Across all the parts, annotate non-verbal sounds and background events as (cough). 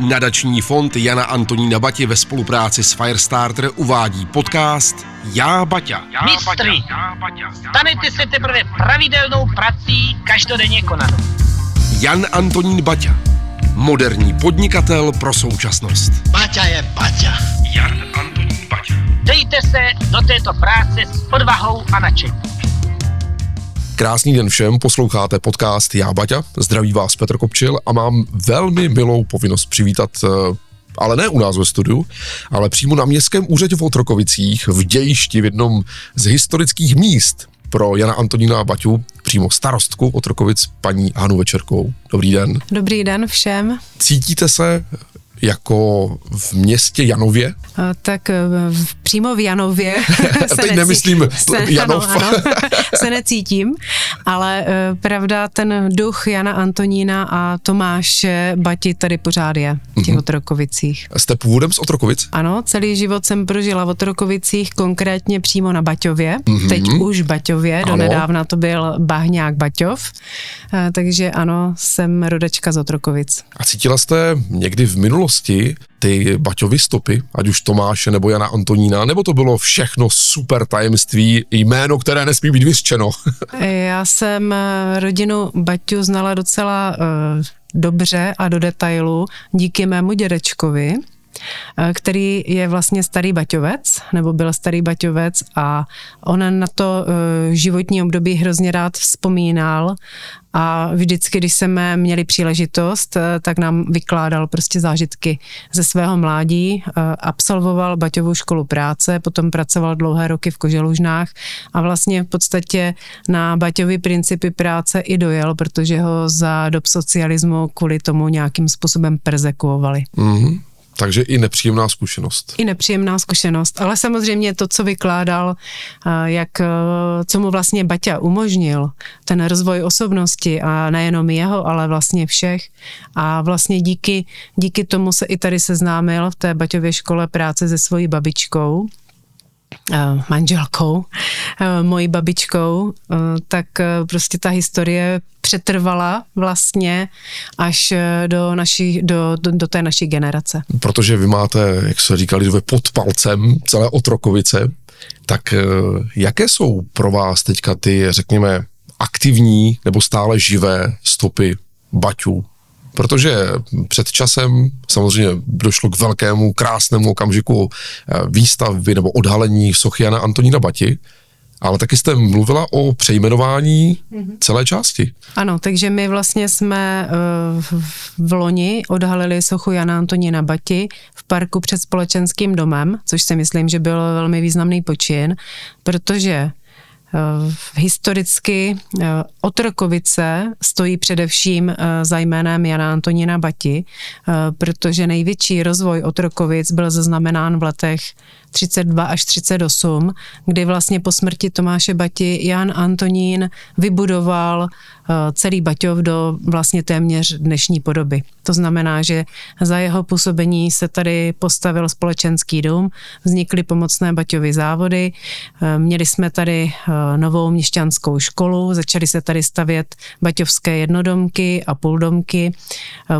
Nadační fond Jana Antonína Bati ve spolupráci s Firestarter uvádí podcast Já Baťa. Mistry, stanete se teprve pravidelnou prací každodenně konanou. Jan Antonín Baťa. Moderní podnikatel pro současnost. Baťa je Baťa. Jan Antonín Baťa. Dejte se do této práce s odvahou a nadšením. Krásný den všem, posloucháte podcast Já Baťa, zdraví vás Petr Kopčil a mám velmi milou povinnost přivítat eh, ale ne u nás ve studiu, ale přímo na městském úřadě v Otrokovicích v dějišti v jednom z historických míst pro Jana Antonína Baťu, přímo starostku Otrokovic, paní Hanu Večerkou. Dobrý den. Dobrý den všem. Cítíte se jako v městě Janově? Tak eh, v, přímo v Janově (laughs) se Teď nemyslím se, Janov. Ano, ano, (laughs) se necítím, ale uh, pravda, ten duch Jana Antonína a Tomáše Bati tady pořád je v těch mm-hmm. Otrokovicích. Jste původem z Otrokovic? Ano, celý život jsem prožila v Otrokovicích, konkrétně přímo na Baťově, mm-hmm. teď už Baťově, ano. donedávna to byl Bahňák Baťov, uh, takže ano, jsem rodačka z Otrokovic. A cítila jste někdy v minulosti minulosti ty Baťovy stopy, ať už Tomáše nebo Jana Antonína, nebo to bylo všechno super tajemství, jméno, které nesmí být vyřčeno? (laughs) Já jsem eh, rodinu Baťu znala docela uh, dobře a do detailu díky mému dědečkovi, který je vlastně starý baťovec, nebo byl starý baťovec a on na to eh, životní období hrozně rád vzpomínal a vždycky, když jsme měli příležitost, eh, tak nám vykládal prostě zážitky ze svého mládí, absolvoval Baťovou školu práce, potom pracoval dlouhé roky v Koželužnách a vlastně v podstatě na Baťovy principy práce i dojel, protože ho za dob socialismu kvůli tomu nějakým způsobem persekuovali. Mm-hmm. Takže i nepříjemná zkušenost. I nepříjemná zkušenost, ale samozřejmě to, co vykládal, jak, e, co mu vlastně Baťa umožnil, ten rozvoj osobnosti a nejenom jeho, ale vlastně všech. A vlastně díky, díky tomu se i tady seznámil v té Baťově škole práce se svojí babičkou, Eh, manželkou, eh, mojí babičkou, eh, tak prostě ta historie přetrvala vlastně až do, naší, do, do, do té naší generace. Protože vy máte, jak se říkali, pod palcem celé Otrokovice, tak jaké jsou pro vás teďka ty, řekněme, aktivní nebo stále živé stopy Baťů protože před časem samozřejmě došlo k velkému, krásnému okamžiku eh, výstavby nebo odhalení sochy Jana Antonína Bati, ale taky jste mluvila o přejmenování mm-hmm. celé části. Ano, takže my vlastně jsme eh, v loni odhalili sochu Jana Antonína Bati v parku před společenským domem, což si myslím, že byl velmi významný počin, protože Eh, historicky eh, Otrokovice stojí především za jménem Jana Antonína Bati, protože největší rozvoj Otrokovic byl zaznamenán v letech 32 až 38, kdy vlastně po smrti Tomáše Bati Jan Antonín vybudoval eh, celý Baťov do vlastně téměř dnešní podoby. To znamená, že za jeho působení se tady postavil společenský dům, vznikly pomocné Baťovy závody, eh, měli jsme tady eh, novou měšťanskou školu, začaly se tady stavět baťovské jednodomky a půldomky,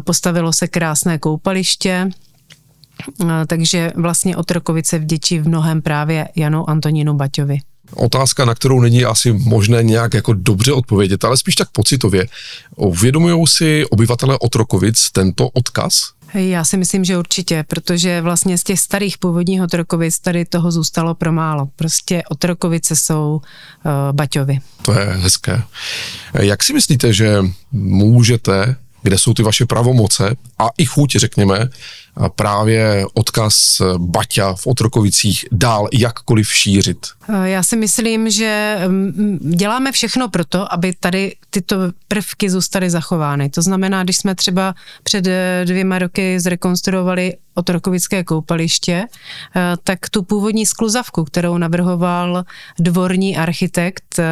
postavilo se krásné koupaliště, takže vlastně Otrokovice vděčí v mnohem právě Janu Antonínu Baťovi. Otázka, na kterou není asi možné nějak jako dobře odpovědět, ale spíš tak pocitově. Uvědomují si obyvatelé Otrokovic tento odkaz? Já si myslím, že určitě, protože vlastně z těch starých původních otrokovic tady toho zůstalo pro málo. Prostě otrokovice jsou uh, Baťovi. To je hezké. Jak si myslíte, že můžete, kde jsou ty vaše pravomoce a i chuť, řekněme, právě odkaz Baťa v Otrokovicích dál jakkoliv šířit? Já si myslím, že mm, děláme všechno pro to, aby tady tyto prvky zůstaly zachovány. To znamená, když jsme třeba před dvěma roky zrekonstruovali otrokovické koupaliště, eh, tak tu původní skluzavku, kterou navrhoval dvorní architekt eh,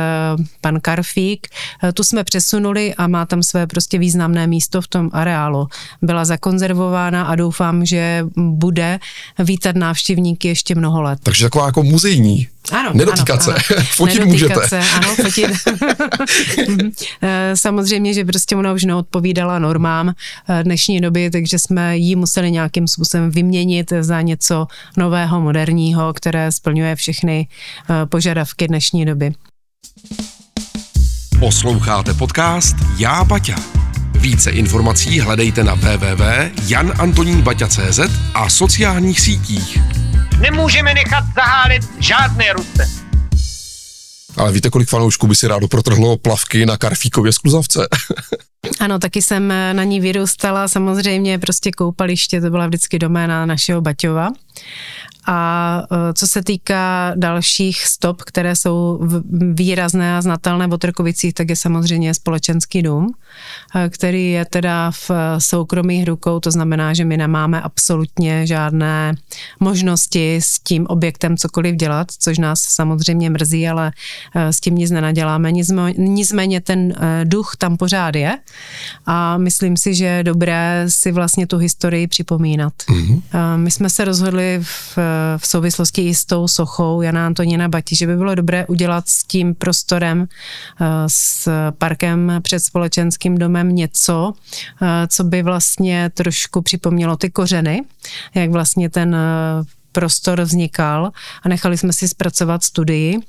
pan Karfík, eh, tu jsme přesunuli a má tam své prostě významné místo v tom areálu. Byla zakonzervována a doufám, doufám, že bude vítat návštěvníky ještě mnoho let. Takže taková jako muzejní. Ano, Nedotýkat ano, se. Ano. (laughs) Fotit Nedotýkat můžete. Se, ano, fotit. (laughs) Eh, Samozřejmě, že prostě ona už neodpovídala normám eh, dnešní doby, takže jsme ji museli nějakým způsobem vyměnit za něco nového, moderního, které splňuje všechny eh, požadavky dnešní doby. Posloucháte podcast Já Baťa. Více informací hledejte na www.janantoninbaťa.cz a sociálních sítích. Nemůžeme nechat zahálit žádné Rusce. Ale víte, kolik fanoušků by si rádo protrhlo plavky na Karfíkově skluzavce? (laughs) Ano, taky jsem eh, na ní vyrůstala, samozřejmě prostě koupaliště, to byla vždycky doména našeho Baťova. A eh, co se týká dalších stop, které jsou výrazné a znatelné v Otrokovicích, tak je samozřejmě společenský dům, eh, který je teda v eh, soukromých rukou, to znamená, že my nemáme absolutně žádné možnosti s tím objektem cokoliv dělat, což nás samozřejmě mrzí, ale s tím nic nenaděláme. Nicméně ten duch tam pořád je a myslím si, že je dobré si vlastně tu historii připomínat. Mm-hmm. My jsme se rozhodli v, v souvislosti s tou sochou Jana Antonína Bati, že by bylo dobré udělat s tím prostorem, eh, s parkem před společenským domem něco, eh, co by vlastně trošku připomnělo ty kořeny, jak vlastně ten eh, prostor vznikal a nechali jsme si zpracovat studii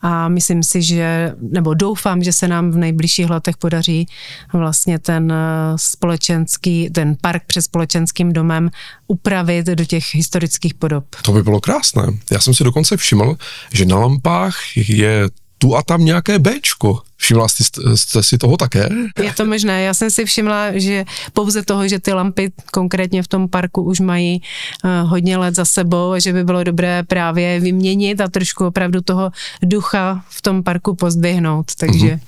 a myslím si, že, nebo doufám, že se nám v nejbližších letech podaří vlastně ten eh, společenský, ten park před společenským domem upravit do těch historických podob. To by bylo krásné. Já jsem si dokonce všiml, že na lampách je tu a tam nějaké Bčko. Všimla jste, jste si toho také? Je to možné. Já jsem si všimla, že pouze toho, že ty lampy konkrétně v tom parku už mají uh, hodně let za sebou a že by bylo dobré právě vyměnit a trošku opravdu toho ducha v tom parku pozdvihnout. Takže,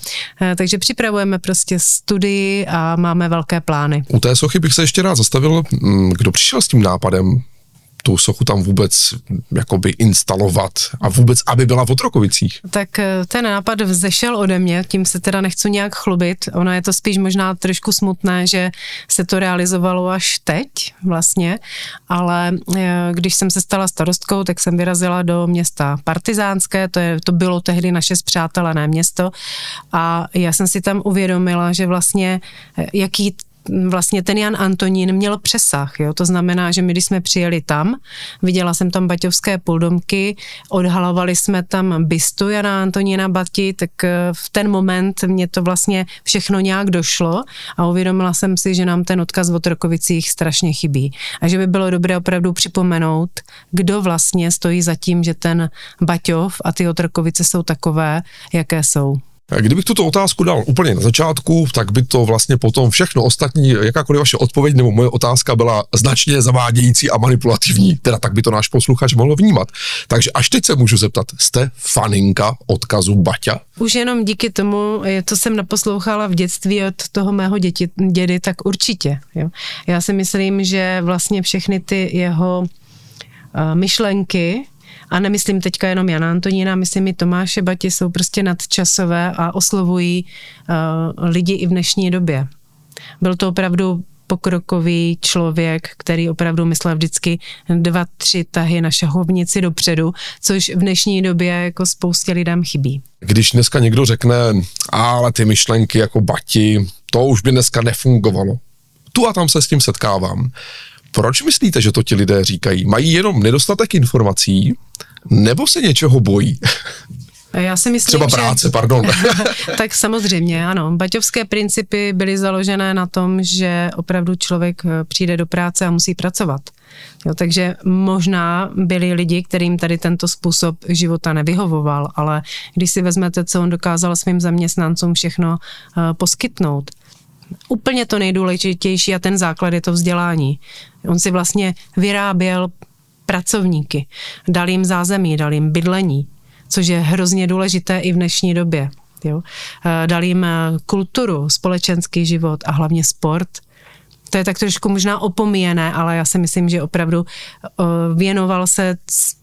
uh, takže připravujeme prostě studii a máme velké plány. U té sochy bych se ještě rád zastavil, mm, kdo přišel s tím nápadem tu sochu tam vůbec jakoby instalovat a vůbec, aby byla v Otrokovicích. Tak eh, ten nápad vzešel ode mě, tím se teda nechci nějak chlubit. Ono je to spíš možná trošku smutné, že se to realizovalo až teď vlastně, ale eh, když jsem se stala starostkou, tak jsem vyrazila do města Partizánské, to, je, to bylo tehdy naše zpřátelené město a já jsem si tam uvědomila, že vlastně eh, jaký vlastně ten Jan Antonín měl přesah, jo? to znamená, že my když jsme přijeli tam, viděla jsem tam baťovské půldomky, odhalovali jsme tam bystu Jana Antonína Bati, tak eh, v ten moment mě to vlastně všechno nějak došlo a uvědomila jsem si, že nám ten odkaz v Otrokovicích strašně chybí a že by bylo dobré opravdu připomenout, kdo vlastně stojí za tím, že ten Baťov a ty Otrokovice jsou takové, jaké jsou. Kdybych tuto otázku dal úplně na začátku, tak by to vlastně potom všechno ostatní, jakákoliv vaše odpověď nebo moje otázka byla značně zavádějící a manipulativní, teda tak by to náš posluchač mohl vnímat. Takže až teď se můžu zeptat, jste faninka odkazu Baťa? Už jenom díky tomu, co jsem naposlouchala v dětství od toho mého děti, dědy, tak určitě. Jo. Já si myslím, že vlastně všechny ty jeho uh, myšlenky, a nemyslím teďka jenom Jana Antonína, myslím i Tomáše Bati, jsou prostě nadčasové a oslovují uh, lidi i v dnešní době. Byl to opravdu pokrokový člověk, který opravdu myslel vždycky dva, tři tahy na šahovnici dopředu, což v dnešní době jako spoustě lidem chybí. Když dneska někdo řekne, ale ty myšlenky jako Bati, to už by dneska nefungovalo. Tu a tam se s tím setkávám. Proč myslíte, že to ti lidé říkají? Mají jenom nedostatek informací, nebo se něčeho bojí? Já si myslím, Třeba práce, že... pardon. (laughs) tak samozřejmě, ano. Baťovské principy byly založené na tom, že opravdu člověk eh, přijde do práce a musí pracovat. Jo, takže možná byli lidi, kterým tady tento způsob života nevyhovoval, ale když si vezmete, co on dokázal svým zaměstnancům všechno uh, poskytnout, úplně to nejdůležitější a ten základ je to vzdělání. On si vlastně vyráběl pracovníky, dal jim zázemí, dal jim bydlení, což je hrozně důležité i v dnešní době. Jo? Dal jim kulturu, společenský život a hlavně sport. To je tak trošku možná opomíjené, ale já si myslím, že opravdu věnoval se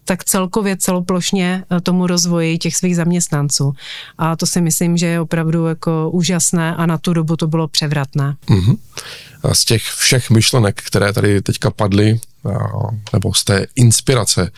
tak celkově celoplošně tomu rozvoji těch svých zaměstnanců. A to si myslím, že je opravdu jako úžasné a na tu dobu to bylo převratné. Mm-hmm. A z těch všech myšlenek, které tady teďka padly, nebo z té inspirace,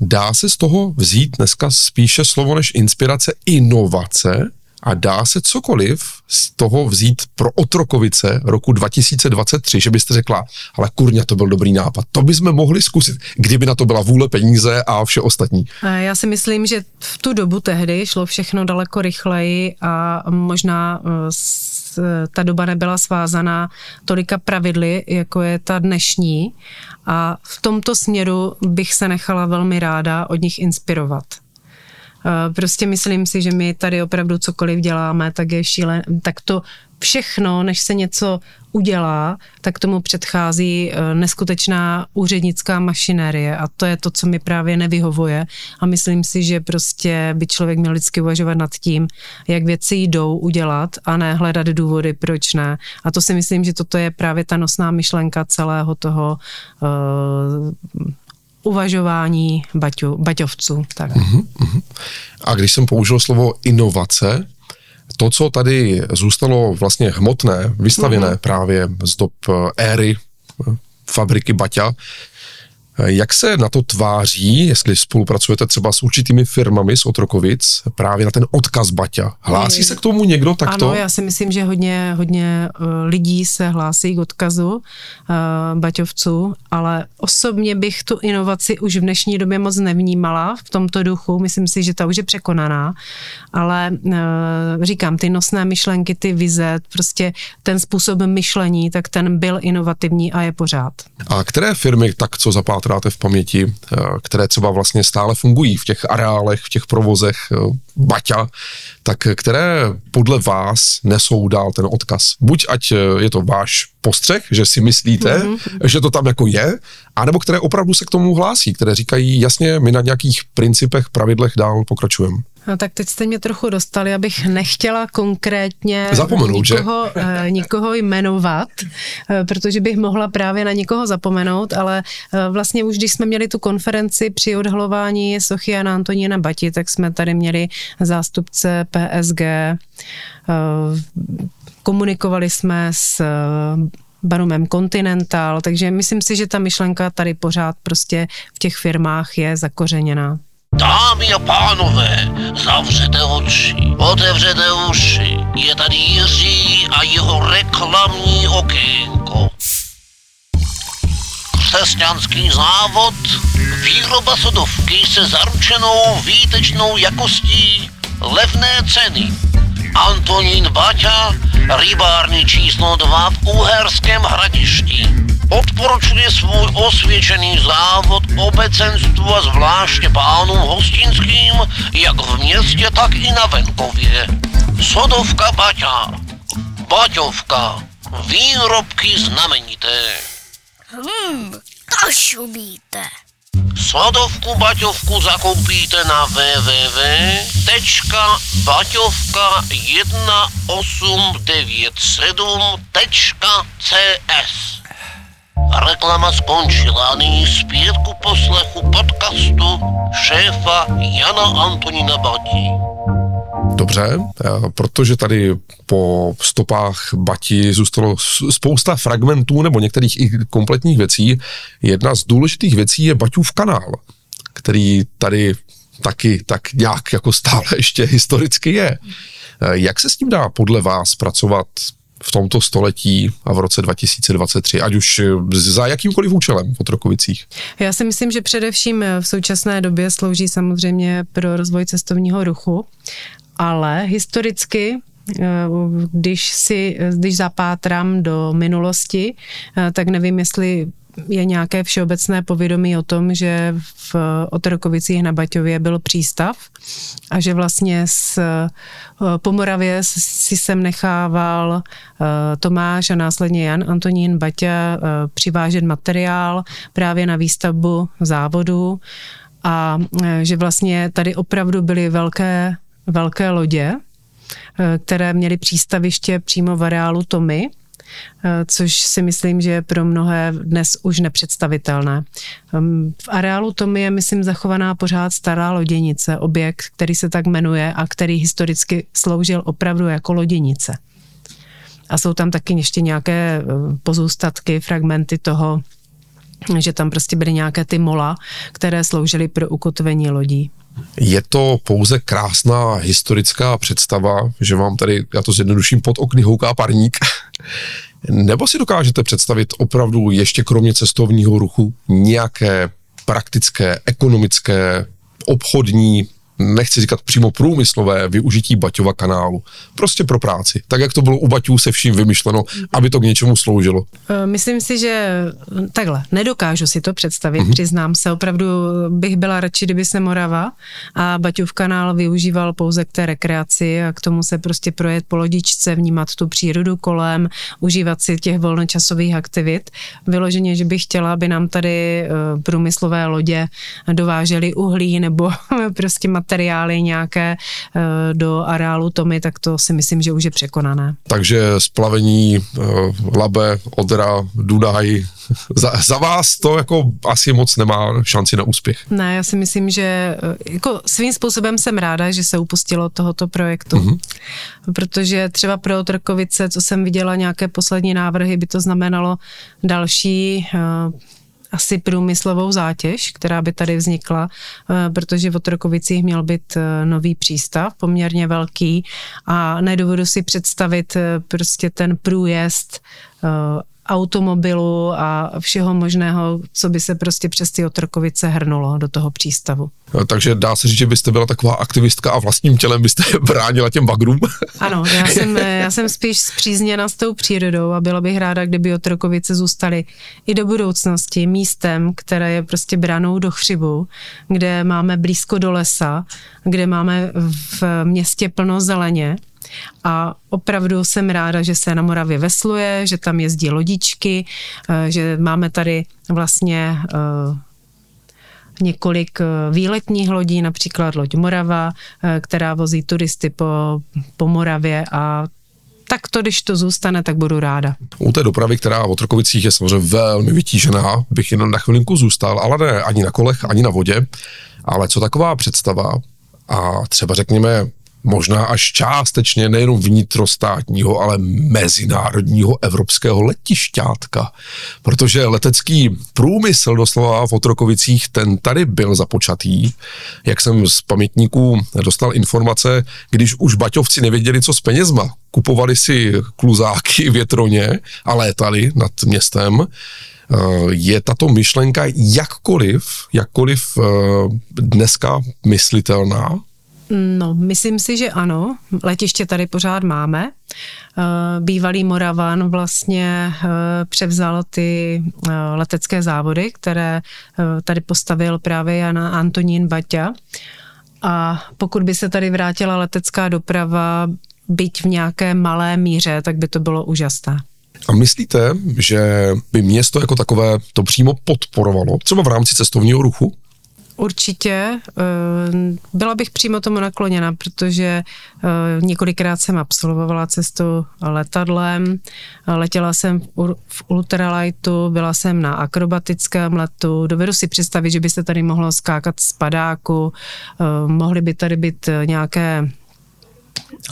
dá se z toho vzít dneska spíše slovo než inspirace inovace a dá se cokoliv z toho vzít pro Otrokovice roku 2023, že byste řekla, ale kurňa, to byl dobrý nápad, to bychom mohli zkusit, kdyby na to byla vůle peníze a vše ostatní. Já si myslím, že v tu dobu tehdy šlo všechno daleko rychleji a možná eh, ta doba nebyla svázaná tolika pravidly, jako je ta dnešní a v tomto směru bych se nechala velmi ráda od nich inspirovat. Eh, prostě myslím si, že my tady opravdu cokoliv děláme, tak je šílen, tak to všechno, než se něco udělá, tak tomu předchází eh, neskutečná úřednická mašinérie a to je to, co mi právě nevyhovuje a myslím si, že prostě by člověk měl vždycky uvažovat nad tím, jak věci jdou udělat a ne hledat důvody, proč ne. A to si myslím, že toto je právě ta nosná myšlenka celého toho uh, uvažování baťu, baťovců. Tak. Uh-huh, A když jsem použil slovo inovace, to, co tady zůstalo vlastně hmotné, vystavěné uh-huh. právě z dob eh, éry eh, fabriky Baťa, jak se na to tváří, jestli spolupracujete třeba s určitými firmami z Otrokovic, právě na ten odkaz Baťa? Hlásí se k tomu někdo takto? Ano, já si myslím, že hodně, hodně eh, lidí se hlásí k odkazu uh, Baťovců, ale osobně bych tu inovaci už v dnešní době moc nevnímala v tomto duchu. Myslím si, že ta už je překonaná, ale uh, říkám, ty nosné myšlenky, ty vize, prostě ten způsob myšlení, tak ten byl inovativní a je pořád. A které firmy tak co zapát pátráte v paměti, eh, které třeba vlastně stále fungují v těch areálech, v těch provozech eh, Baťa, tak které podle vás nesou dál ten odkaz? Buď ať eh, je to váš postřeh, že si myslíte, mm-hmm. že to tam jako je, anebo které opravdu se k tomu hlásí, které říkají jasně, my na nějakých principech, pravidlech dál pokračujeme. No tak teď jste mě trochu dostali, abych nechtěla konkrétně Zapomenout, nikoho, že? Eh, nikoho jmenovat, eh, protože bych mohla právě na někoho zapomenout, ale eh, vlastně už když jsme měli tu konferenci při odhalování Sochy Jana Antonína Bati, tak jsme tady měli zástupce PSG, komunikovali jsme s barumem Continental, takže myslím si, že ta myšlenka tady pořád prostě v těch firmách je zakořeněná. Dámy a pánové, zavřete oči, otevřete uši. Je tady Jiří a jeho reklamní okénko. Křesťanský závod, výroba sodovky se zaručenou výtečnou jakostí, levné ceny. Antonín Baťa, rybárny číslo 2 v Uherském hradišti odporučuje svůj osvědčený závod obecenstvu a zvláště pánům hostinským, jak v městě, tak i na venkově. Sodovka Baťa, Baťovka, výrobky znamenité. Hmm, kašumíte. Sodovku Baťovku zakoupíte na www.1897.cs. Reklama skončila a nyní zpět ku poslechu podcastu šéfa Jana Antonina Batí. Dobře, eh, protože tady po stopách Bati zůstalo spousta fragmentů nebo některých i kompletních věcí. Jedna z důležitých věcí je Baťův kanál, který tady taky tak nějak jako stále (laughs) ještě historicky je. Eh, jak se s tím dá podle vás pracovat v tomto století a v roce 2023, ať už za jakýmkoliv účelem v Otrokovicích? Já si myslím, že především v současné době slouží samozřejmě pro rozvoj cestovního ruchu, ale historicky eh, když si, když zapátram do minulosti, eh, tak nevím, jestli je nějaké všeobecné povědomí o tom, že v Otrokovicích na Baťově byl přístav a že vlastně z eh, Pomoravě si sem nechával eh, Tomáš a následně Jan Antonín Baťa eh, přivážet materiál právě na výstavbu závodu a že vlastně tady opravdu byly velké, velké lodě, které měly přístaviště přímo v areálu Tomy což si myslím, že je pro mnohé dnes už nepředstavitelné. Ehm, v areálu Tomy je, myslím, zachovaná pořád stará loděnice, objekt, který se tak jmenuje a který historicky sloužil opravdu jako loděnice. A jsou tam taky ještě nějaké eh, pozůstatky, fragmenty toho, že tam prostě byly nějaké ty mola, které sloužily pro ukotvení lodí. Je to pouze krásná historická představa, že vám tady, já to zjednoduším, pod okny houká parník, nebo si dokážete představit opravdu ještě kromě cestovního ruchu nějaké praktické, ekonomické, obchodní nechci říkat přímo průmyslové využití Baťova kanálu. Prostě pro práci. Tak, jak to bylo u Baťů se vším vymyšleno, aby to k něčemu sloužilo. Eh, myslím si, že takhle, nedokážu si to představit, mm-hmm. přiznám se. Opravdu bych byla radši, kdyby se Morava a Baťův kanál využíval pouze k té rekreaci a k tomu se prostě projet po lodičce, vnímat tu přírodu kolem, užívat si těch volnočasových aktivit. Vyloženě, že bych chtěla, aby nám tady eh, průmyslové lodě dovážely uhlí nebo (laughs) prostě materiály nějaké eh, do areálu Tomy, tak to si myslím, že už je překonané. Takže splavení eh, Labe, Odra, Dunaj, (laughs) za, za vás to jako asi moc nemá šanci na úspěch. Ne, já si myslím, že eh, jako svým způsobem jsem ráda, že se upustilo tohoto projektu, mm-hmm. protože třeba pro Otrkovice, co jsem viděla nějaké poslední návrhy, by to znamenalo další asi průmyslovou zátěž, která by tady vznikla, eh, protože v Otrokovicích měl být eh, nový přístav, poměrně velký. A nedovedu si představit eh, prostě ten průjezd automobilu a všeho možného, co by se prostě přes ty Otrokovice hrnulo do toho přístavu. Takže dá se říct, že byste byla taková aktivistka a vlastním tělem byste (laughs) bránila těm bagrům? (laughs) Ano, já jsem, já jsem spíš zpřízněna s tou přírodou a byla bych ráda, kdyby Otrokovice zůstaly i do budoucnosti místem, které je prostě branou do chřibu, kde máme blízko do lesa, kde máme v městě plno zeleně, a opravdu jsem ráda, že se na Moravě vesluje, že tam jezdí lodičky, eh, že máme tady vlastně eh, několik eh, výletních lodí, například loď Morava, která vozí turisty po, po Moravě a tak to, když to zůstane, tak budu ráda. U té dopravy, která v Otrokovicích je samozřejmě velmi vytížená, bych jenom na chvilinku zůstal, ale ne ani na kolech, ani na vodě. Ale co taková představa a třeba řekněme možná až částečně nejenom vnitrostátního, ale mezinárodního evropského letišťátka. Protože letecký průmysl doslova v Otrokovicích, ten tady byl započatý. Jak jsem z pamětníků dostal informace, když už Baťovci nevěděli, co s penězma, kupovali si kluzáky (laughs) větroně a létali nad městem, eh, je tato myšlenka jakkoliv, jakkoliv eh, dneska myslitelná? No, myslím si, že ano. Letiště tady pořád máme. Eh, bývalý Moravan vlastně eh, převzal ty eh, letecké závody, které tady postavil právě Jana Antonín Baťa. A pokud by se tady vrátila letecká doprava, byť v nějaké malé míře, tak by to bylo úžasné. A myslíte, že by město jako takové to přímo podporovalo, třeba v rámci cestovního ruchu? Určitě. Eh, byla bych přímo tomu nakloněna, protože eh, několikrát jsem absolvovala cestu letadlem, letěla jsem v ultralightu, byla jsem na akrobatickém letu, dovedu si představit, že by se tady mohlo skákat z padáku, eh, mohly by tady být nějaké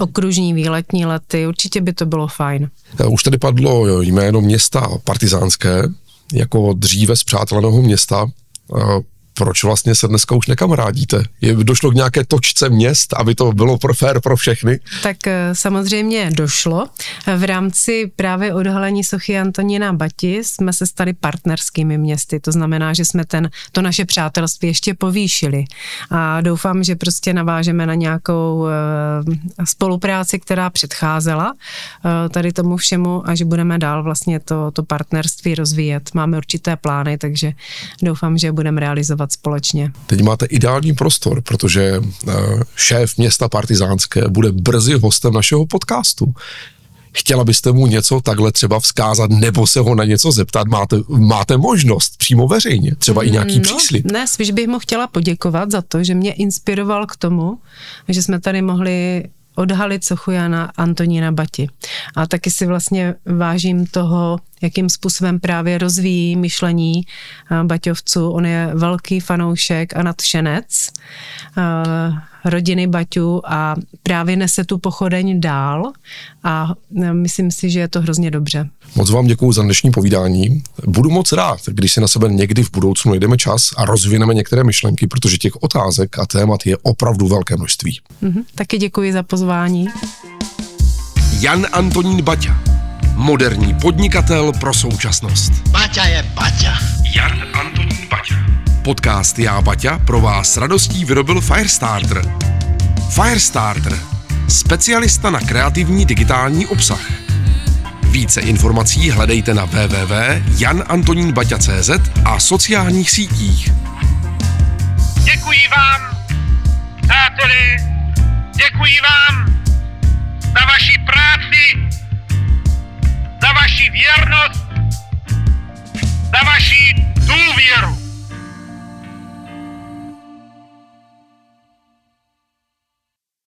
okružní výletní lety, určitě by to bylo fajn. Už tady padlo jméno města partizánské, jako dříve zpřáteleného města proč vlastně se dneska už nekamarádíte? Je, došlo k nějaké točce měst, aby to bylo pro fair pro všechny? Tak eh, samozřejmě došlo. V rámci právě odhalení Sochy Antonína Bati jsme se stali partnerskými městy, to znamená, že jsme ten, to naše přátelství ještě povýšili a doufám, že prostě navážeme na nějakou eh, spolupráci, která předcházela eh, tady tomu všemu a že budeme dál vlastně to, to partnerství rozvíjet. Máme určité plány, takže doufám, že budeme realizovat pracovat společně. Teď máte ideální prostor, protože eh, šéf města Partizánské bude brzy hostem našeho podcastu. Chtěla byste mu něco takhle třeba vzkázat nebo se ho na něco zeptat? Máte, máte možnost přímo veřejně, třeba i nějaký no, příslip? Ne, spíš bych mu chtěla poděkovat za to, že mě inspiroval k tomu, že jsme tady mohli odhalit sochu Jana Antonína Bati. A taky si vlastně vážím toho, jakým způsobem právě rozvíjí myšlení eh, Baťovců. On je velký fanoušek a nadšenec eh, rodiny Baťů a právě nese tu pochodeň dál a eh, myslím si, že je to hrozně dobře. Moc vám děkuji za dnešní povídání. Budu moc rád, když si na sebe někdy v budoucnu najdeme čas a rozvineme některé myšlenky, protože těch otázek a témat je opravdu velké množství. Mhm, taky děkuji za pozvání. Jan Antonín Baťa, moderní podnikatel pro současnost. Baťa je Baťa. Jan Antonín Baťa. Podcast Já Baťa pro vás s radostí vyrobil Firestarter. Firestarter. Specialista na kreativní digitální obsah. Více informací hledejte na www.janantoninbaťa.cz a sociálních sítích. Děkuji vám, přáteli, děkuji vám za vaši práci, za vaši věrnost, za vaši důvěru.